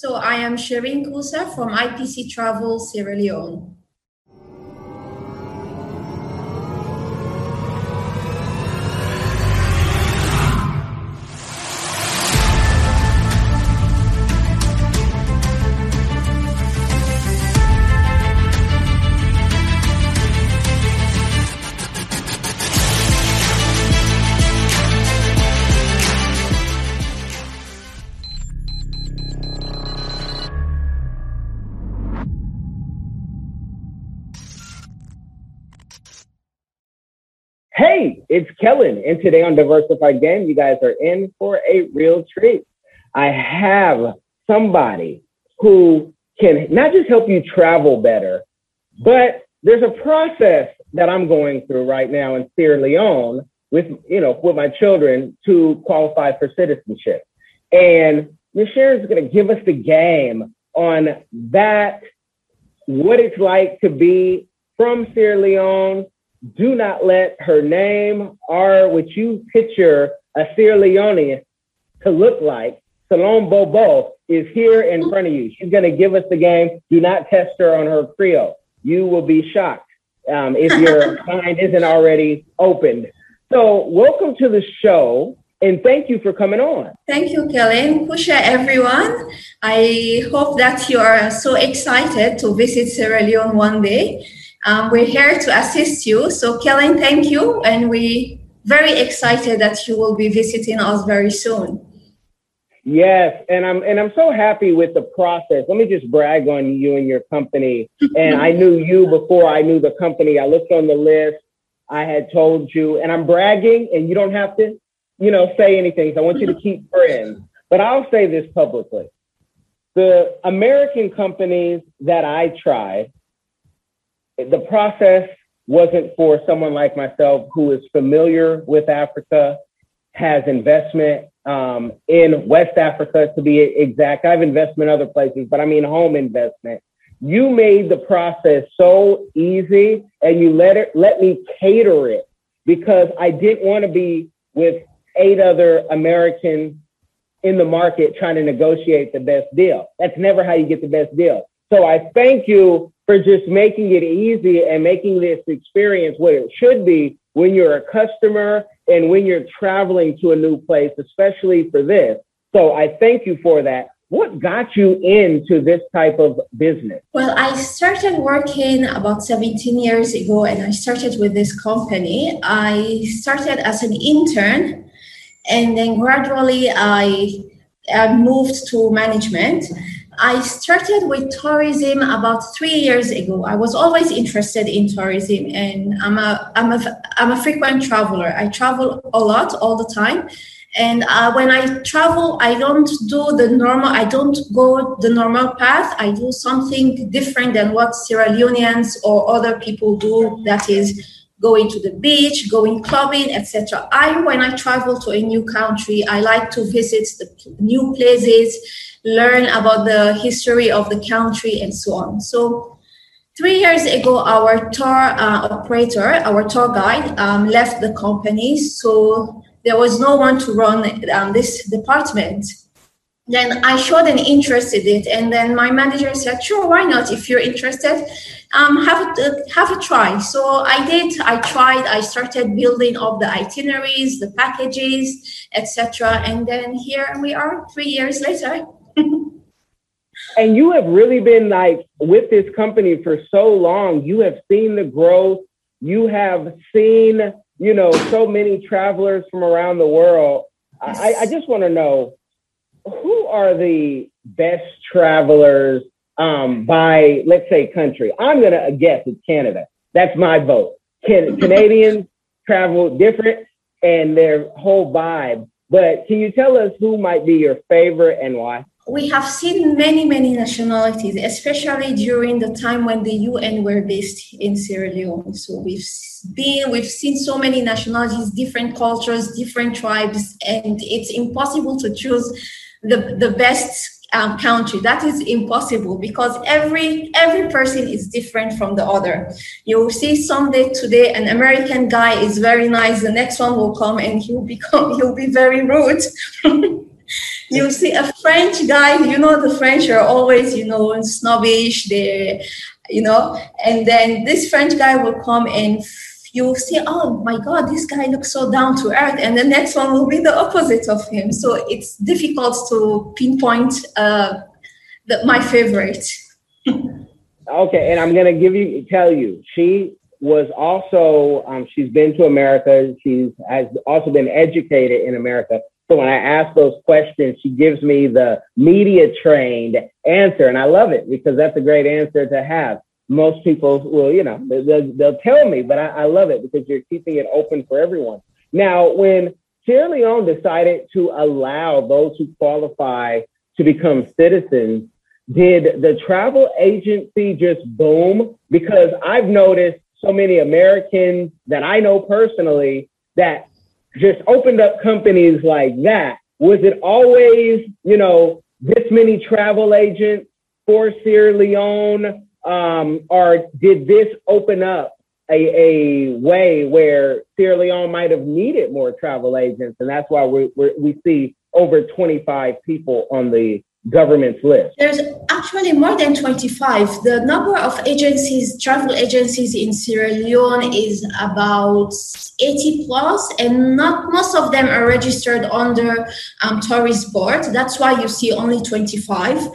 So I am Shireen Kusa from IPC Travel Sierra Leone. It's Kellen, and today on Diversified Game, you guys are in for a real treat. I have somebody who can not just help you travel better, but there's a process that I'm going through right now in Sierra Leone with you know with my children to qualify for citizenship. And Miss Sharon's going to give us the game on that, what it's like to be from Sierra Leone do not let her name or what you picture a Sierra Leonean to look like, Salome Bobo, is here in front of you. She's going to give us the game. Do not test her on her Creole. You will be shocked um, if your mind isn't already opened. So, welcome to the show. And thank you for coming on. Thank you, Kellen. Kusha, everyone. I hope that you are so excited to visit Sierra Leone one day. Um, we're here to assist you. So, Kellen, thank you. And we're very excited that you will be visiting us very soon. Yes, and I'm and I'm so happy with the process. Let me just brag on you and your company. and I knew you before I knew the company. I looked on the list. I had told you, and I'm bragging, and you don't have to, you know, say anything. So I want you to keep friends. But I'll say this publicly: the American companies that I tried the process wasn't for someone like myself who is familiar with Africa, has investment um, in West Africa to be exact. I have investment in other places, but I mean home investment. You made the process so easy and you let it let me cater it because I didn't want to be with eight other Americans in the market trying to negotiate the best deal. That's never how you get the best deal. So I thank you for just making it easy and making this experience what it should be when you're a customer and when you're traveling to a new place, especially for this. So I thank you for that. What got you into this type of business? Well, I started working about 17 years ago and I started with this company. I started as an intern and then gradually I, I moved to management I started with tourism about three years ago. I was always interested in tourism, and I'm a I'm a I'm a frequent traveler. I travel a lot all the time, and uh, when I travel, I don't do the normal. I don't go the normal path. I do something different than what Sierra Leoneans or other people do. That is going to the beach, going clubbing, etc. I, when I travel to a new country, I like to visit the new places learn about the history of the country and so on. So three years ago, our tour uh, operator, our tour guide, um, left the company. So there was no one to run um, this department. Then I showed an interest in it, and then my manager said, "Sure, why not? If you're interested, um, have a have a try." So I did. I tried. I started building up the itineraries, the packages, etc. And then here we are, three years later. and you have really been like with this company for so long. You have seen the growth. You have seen, you know, so many travelers from around the world. I, I just want to know who are the best travelers um, by, let's say, country. I'm going to guess it's Canada. That's my vote. Can, Canadians travel different and their whole vibe. But can you tell us who might be your favorite and why? we have seen many, many nationalities, especially during the time when the UN were based in Sierra Leone. So we've been, we've seen so many nationalities, different cultures, different tribes, and it's impossible to choose the, the best um, country. That is impossible because every every person is different from the other. You will see someday today an American guy is very nice. The next one will come and he'll become he'll be very rude. you see a French guy, you know, the French are always, you know, snobbish, they, you know, and then this French guy will come and you see, oh my God, this guy looks so down to earth, and the next one will be the opposite of him. So it's difficult to pinpoint uh, the, my favorite. okay, and I'm gonna give you tell you, she was also um, she's been to America. She's has also been educated in America. So when I ask those questions, she gives me the media trained answer, and I love it because that's a great answer to have most people will, you know, they'll, they'll tell me, but I, I love it because you're keeping it open for everyone. Now, when Sierra Leone decided to allow those who qualify to become citizens, did the travel agency just boom? Because I've noticed so many Americans that I know personally that just opened up companies like that. Was it always, you know, this many travel agents for Sierra Leone? Um, or did this open up a, a way where Sierra Leone might have needed more travel agents, and that's why we we see over 25 people on the government's list? There's actually more than 25. The number of agencies, travel agencies in Sierra Leone is about 80 plus, and not most of them are registered under um, tourist board. That's why you see only 25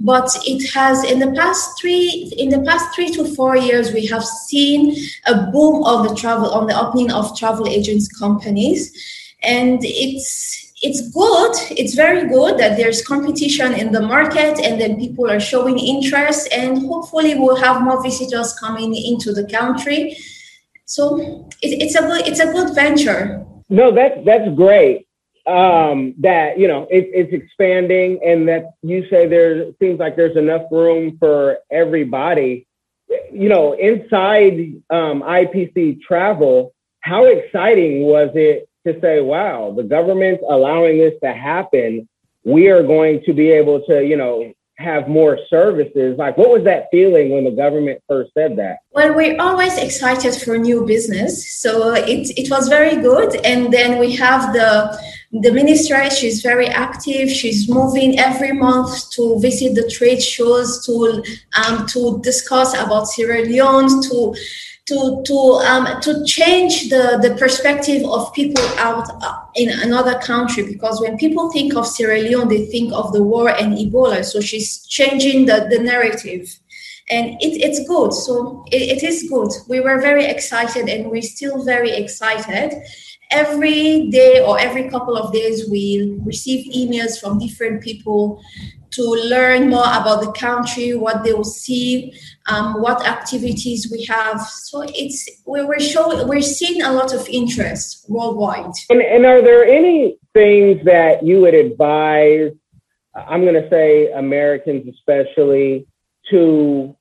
but it has in the past three in the past three to four years we have seen a boom of the travel on the opening of travel agents companies. And it's it's good it's very good that there's competition in the market and then people are showing interest and hopefully we'll have more visitors coming into the country. So it, it's a good it's a good venture. No that's that's great um, that you know it, it's expanding and that you say there seems like there's enough room for everybody you know inside um, ipc travel how exciting was it to say wow the government's allowing this to happen we are going to be able to you know have more services. Like, what was that feeling when the government first said that? Well, we're always excited for new business, so it it was very good. And then we have the the minister She's very active. She's moving every month to visit the trade shows to um, to discuss about Sierra Leone to to to um, to change the the perspective of people out uh, in another country. Because when people think of Sierra Leone they think of the war and Ebola. So she's changing the the narrative. And it, it's good. So it, it is good. We were very excited and we're still very excited every day or every couple of days we receive emails from different people to learn more about the country, what they will see, um, what activities we have. So it's we're showing we're seeing a lot of interest worldwide. And, and are there any things that you would advise? I'm going to say Americans especially to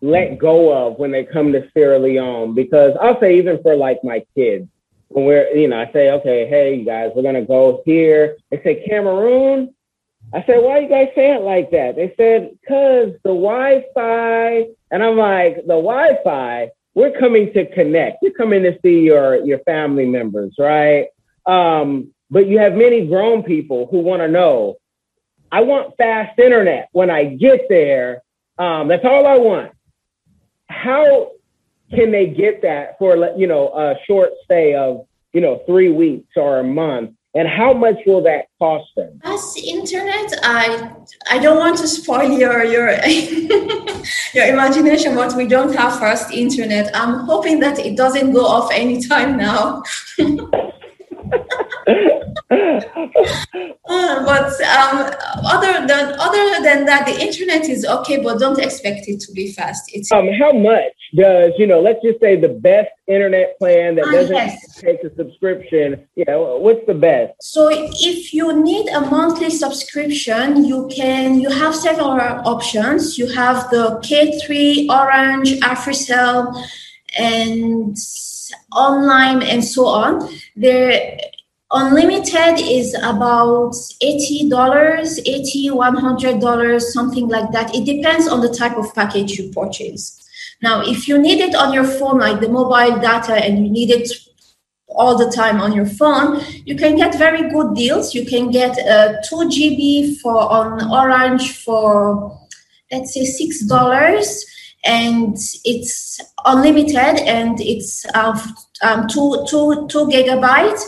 let go of when they come to Sierra Leone because I'll say even for like my kids when we're you know I say okay hey you guys we're to go here they say Cameroon I said, why you guys say it like that? They said, cause the Wi-Fi. And I'm like, the Wi-Fi, we're coming to connect. You're coming to see your, your family members, right? Um, but you have many grown people who want to know, I want fast internet when I get there. Um, that's all I want. How can they get that for, you know, a short stay of, you know, three weeks or a month? and how much will that cost them? As internet, I I don't want to spoil your your your imagination, but we don't have fast internet. I'm hoping that it doesn't go off anytime now. But um, other than other than that, the internet is okay, but don't expect it to be fast. It's um, how much does you know? Let's just say the best internet plan that ah, doesn't yes. take a subscription. You know, what's the best? So if you need a monthly subscription, you can. You have several options. You have the K3, Orange, Africell, and online and so on. There Unlimited is about $80, $80, $100, something like that. It depends on the type of package you purchase. Now, if you need it on your phone, like the mobile data, and you need it all the time on your phone, you can get very good deals. You can get a 2 GB for on Orange for let's say six dollars, and it's unlimited and it's um, um, two, two, two gigabytes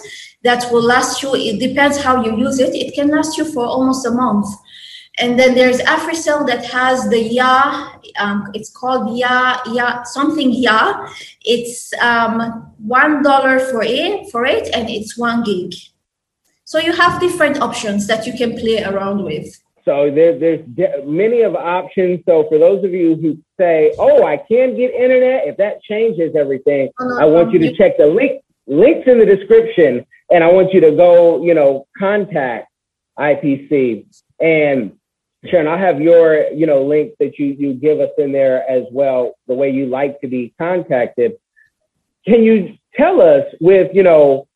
that will last you. It depends how you use it. It can last you for almost a month. And then there's Africell that has the Ya. Um, it's called Ya Ya something Ya. It's um, one dollar for it for it, and it's one gig. So you have different options that you can play around with. So there, there's many of options. So for those of you who say, "Oh, I can get internet," if that changes everything, oh, I want you to check the link links in the description, and I want you to go, you know, contact IPC and Sharon. I'll have your, you know, link that you you give us in there as well, the way you like to be contacted. Can you tell us with, you know,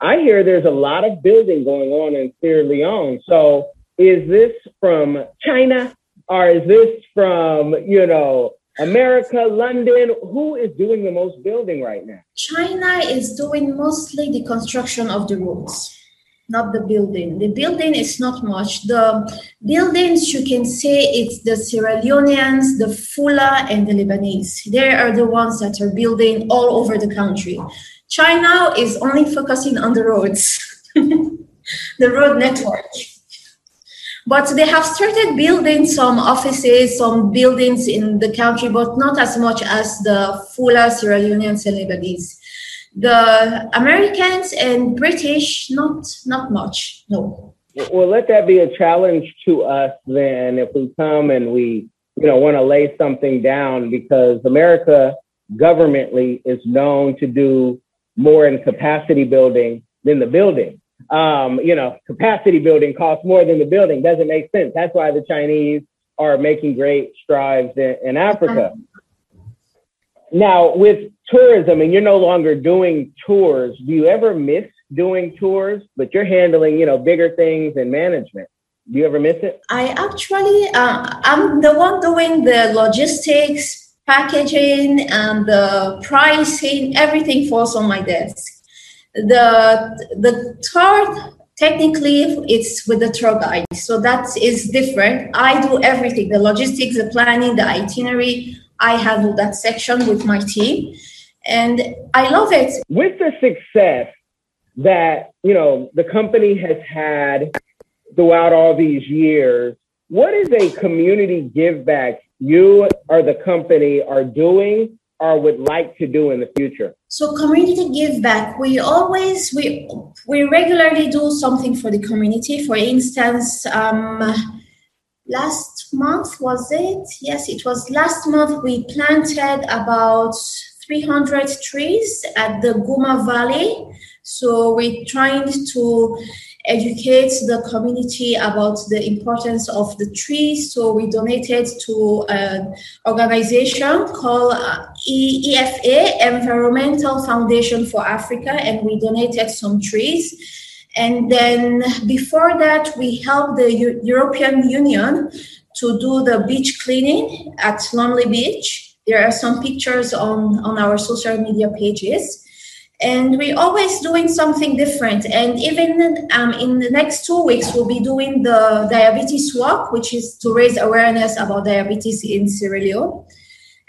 I hear there's a lot of building going on in Sierra Leone, so is this from China or is this from, you know, America, London? Who is doing the most building right now? China is doing mostly the construction of the roads, not the building. The building is not much. The buildings, you can say it's the Sierra Leoneans, the Fula, and the Lebanese. They are the ones that are building all over the country. China is only focusing on the roads, the road network. But they have started building some offices, some buildings in the country, but not as much as the Fula Sierra Leoneans and Lebanese. The Americans and British, not not much, no. Well, let that be a challenge to us then if we come and we, you know, want to lay something down because America governmentally is known to do more in capacity building than the building um, you know, capacity building costs more than the building. Doesn't make sense. That's why the Chinese are making great strides in, in Africa. Now, with tourism, and you're no longer doing tours, do you ever miss doing tours? But you're handling, you know, bigger things and management. Do you ever miss it? I actually, uh, I'm the one doing the logistics, packaging, and the pricing. Everything falls on my desk. The the third technically it's with the tour guide so that is different. I do everything the logistics the planning the itinerary. I handle that section with my team. And i love it. With the success that you know the company has had throughout all these years what is a community give back you or the company are doing or would like to do in the future? So community give back. We always we we regularly do something for the community. For instance, um, last month was it? Yes, it was last month. We planted about 300 trees at the Guma Valley. So we're trying to educate the community about the importance of the trees. So we donated to an organization called uh, EFA, Environmental Foundation for Africa, and we donated some trees. And then before that, we helped the U- European Union to do the beach cleaning at Lumley Beach. There are some pictures on, on our social media pages and we're always doing something different and even um, in the next two weeks we'll be doing the diabetes walk which is to raise awareness about diabetes in sierra leone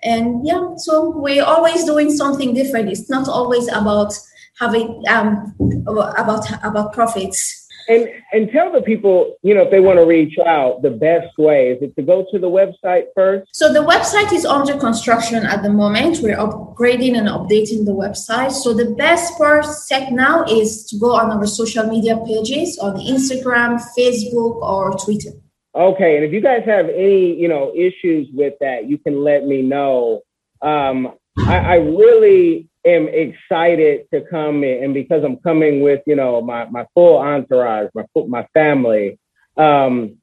and yeah so we're always doing something different it's not always about having um, about about profits and and tell the people, you know, if they want to reach out, the best way is it to go to the website first. So the website is under construction at the moment. We're upgrading and updating the website. So the best part set now is to go on our social media pages on Instagram, Facebook, or Twitter. Okay, and if you guys have any, you know, issues with that, you can let me know. Um, I, I really am excited to come in, and because I'm coming with you know my my full entourage, my my family, um,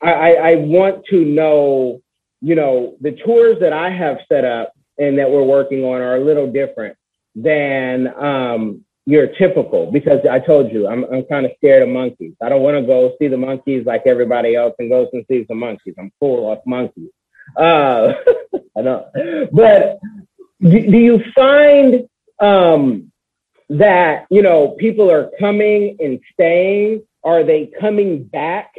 I, I want to know you know the tours that I have set up and that we're working on are a little different than um, your typical because I told you I'm I'm kind of scared of monkeys. I don't want to go see the monkeys like everybody else and goes and sees the monkeys. I'm full of monkeys. Uh, I know, but do, do you find um, that, you know, people are coming and staying? Are they coming back,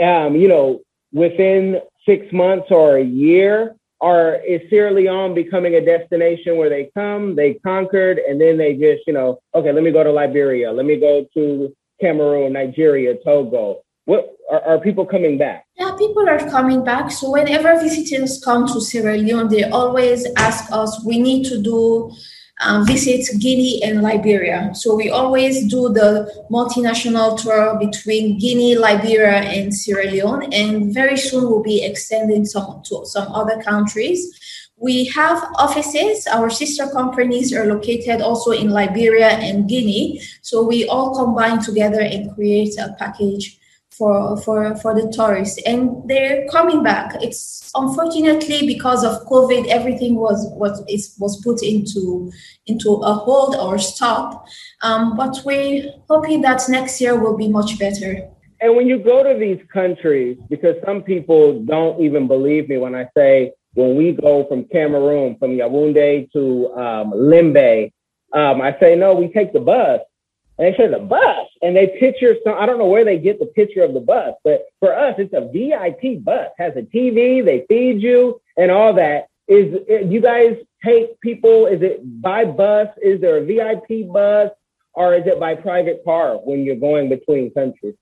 um, you know, within six months or a year? Or is Sierra Leone becoming a destination where they come, they conquered, and then they just, you know, okay, let me go to Liberia, let me go to Cameroon, Nigeria, Togo. What are, are people coming back? Yeah, people are coming back. So whenever visitors come to Sierra Leone, they always ask us, we need to do um, visit Guinea and Liberia. So we always do the multinational tour between Guinea, Liberia, and Sierra Leone, and very soon we'll be extending some to some other countries. We have offices. Our sister companies are located also in Liberia and Guinea. So we all combine together and create a package for for for the tourists. And they're coming back. It's unfortunately because of covid everything was was was put into into a hold or stop. Um, but we're hoping that next year will be much better. And when you go to these countries because some people don't even believe me when i say when we go from cameroon from yaoundé to um, limbe um, i say no we take the bus and they say the bus, and they picture some. I don't know where they get the picture of the bus, but for us, it's a VIP bus. Has a TV, they feed you, and all that. Is you guys take people? Is it by bus? Is there a VIP bus, or is it by private car when you're going between countries?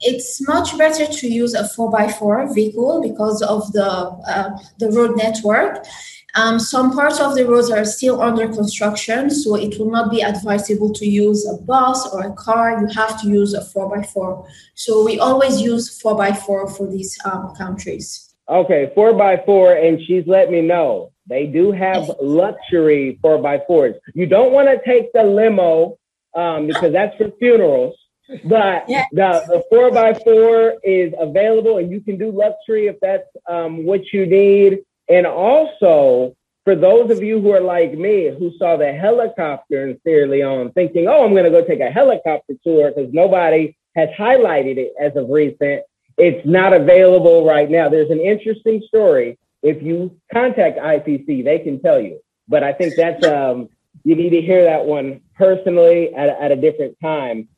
It's much better to use a 4x4 vehicle because of the uh, the road network um, some parts of the roads are still under construction, so it will not be advisable to use a bus or a car. You have to use a 4x4. So we always use 4x4 for these um, countries. Okay, 4x4, and she's let me know they do have luxury 4x4s. You don't want to take the limo um, because that's for funerals. But yes. the, the four by four is available and you can do luxury if that's um, what you need. And also, for those of you who are like me, who saw the helicopter in Sierra Leone, thinking, oh, I'm going to go take a helicopter tour because nobody has highlighted it as of recent, it's not available right now. There's an interesting story. If you contact IPC, they can tell you. But I think that's, um, you need to hear that one personally at, at a different time.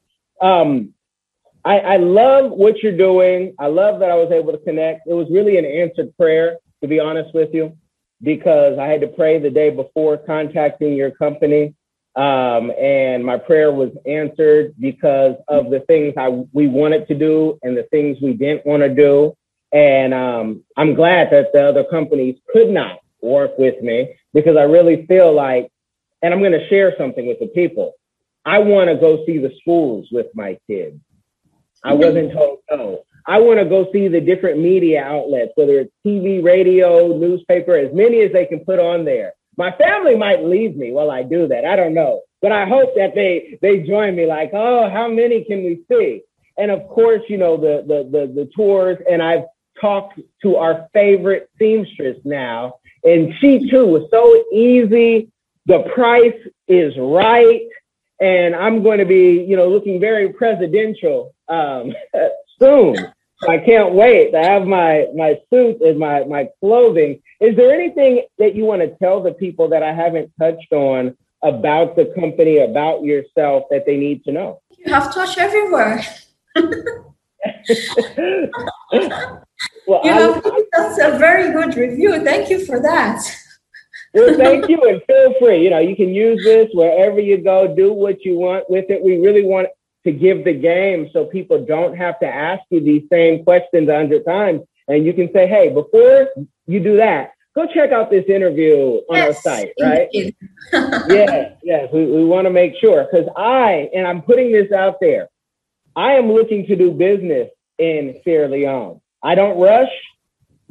Um, I, I love what you're doing. I love that I was able to connect. It was really an answered prayer to be honest with you, because I had to pray the day before contacting your company. Um, and my prayer was answered because of the things I, we wanted to do and the things we didn't want to do. And um, I'm glad that the other companies could not work with me because I really feel like, and I'm going to share something with the people. I want to go see the schools with my kids. I wasn't told no. I want to go see the different media outlets, whether it's TV, radio, newspaper, as many as they can put on there. My family might leave me while I do that. I don't know. But I hope that they they join me like, oh, how many can we see? And of course, you know, the the the, the tours, and I've talked to our favorite seamstress now, and she too was so easy. The price is right. And I'm going to be, you know, looking very presidential um, soon. I can't wait to have my my suit and my my clothing. Is there anything that you want to tell the people that I haven't touched on about the company, about yourself that they need to know? You have touched everywhere. well, you know, that's a very good review. Thank you for that. well, thank you, and feel free. You know, you can use this wherever you go. Do what you want with it. We really want to give the game so people don't have to ask you these same questions a hundred times. And you can say, hey, before you do that, go check out this interview on yes, our site, right? yes, yes. We, we want to make sure because I, and I'm putting this out there, I am looking to do business in Sierra Leone. I don't rush,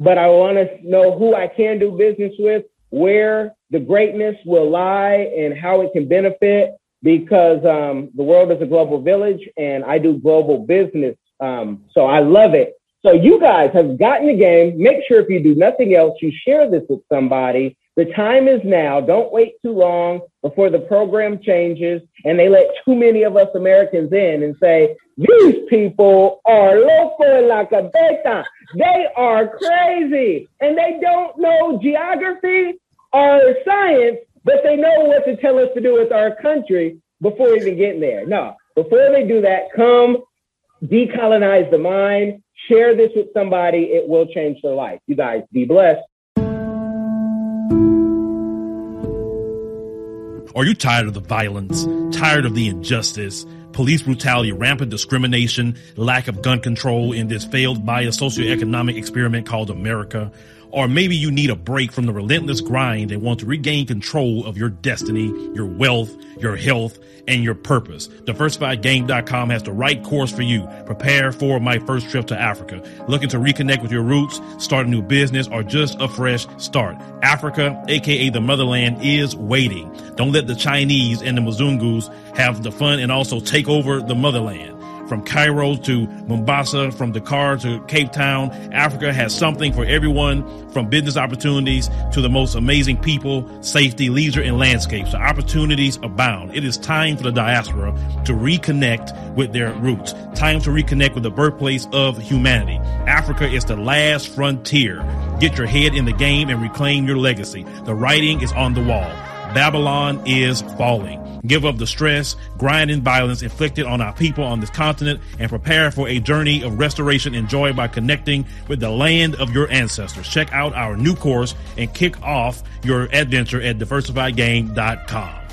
but I want to know who I can do business with, where the greatness will lie, and how it can benefit because um, the world is a global village and I do global business. Um, so I love it. So you guys have gotten the game. Make sure if you do nothing else, you share this with somebody. The time is now. Don't wait too long before the program changes and they let too many of us Americans in and say, these people are loco la cabeza. They are crazy and they don't know geography or science but they know what to tell us to do with our country. before even getting there. No, before they do that, come decolonize the mind, share this with somebody. It will change their life. You guys be blessed. Are you tired of the violence, tired of the injustice, police brutality, rampant discrimination, lack of gun control in this failed bias socioeconomic experiment called America? Or maybe you need a break from the relentless grind and want to regain control of your destiny, your wealth, your health, and your purpose. DiversifiedGame.com has the right course for you. Prepare for my first trip to Africa. Looking to reconnect with your roots, start a new business, or just a fresh start. Africa, aka the motherland, is waiting. Don't let the Chinese and the Mzungus have the fun and also take over the motherland. From Cairo to Mombasa, from Dakar to Cape Town, Africa has something for everyone from business opportunities to the most amazing people, safety, leisure, and landscapes. So opportunities abound. It is time for the diaspora to reconnect with their roots. Time to reconnect with the birthplace of humanity. Africa is the last frontier. Get your head in the game and reclaim your legacy. The writing is on the wall. Babylon is falling. Give up the stress, grind, and violence inflicted on our people on this continent and prepare for a journey of restoration and joy by connecting with the land of your ancestors. Check out our new course and kick off your adventure at diversifiedgame.com.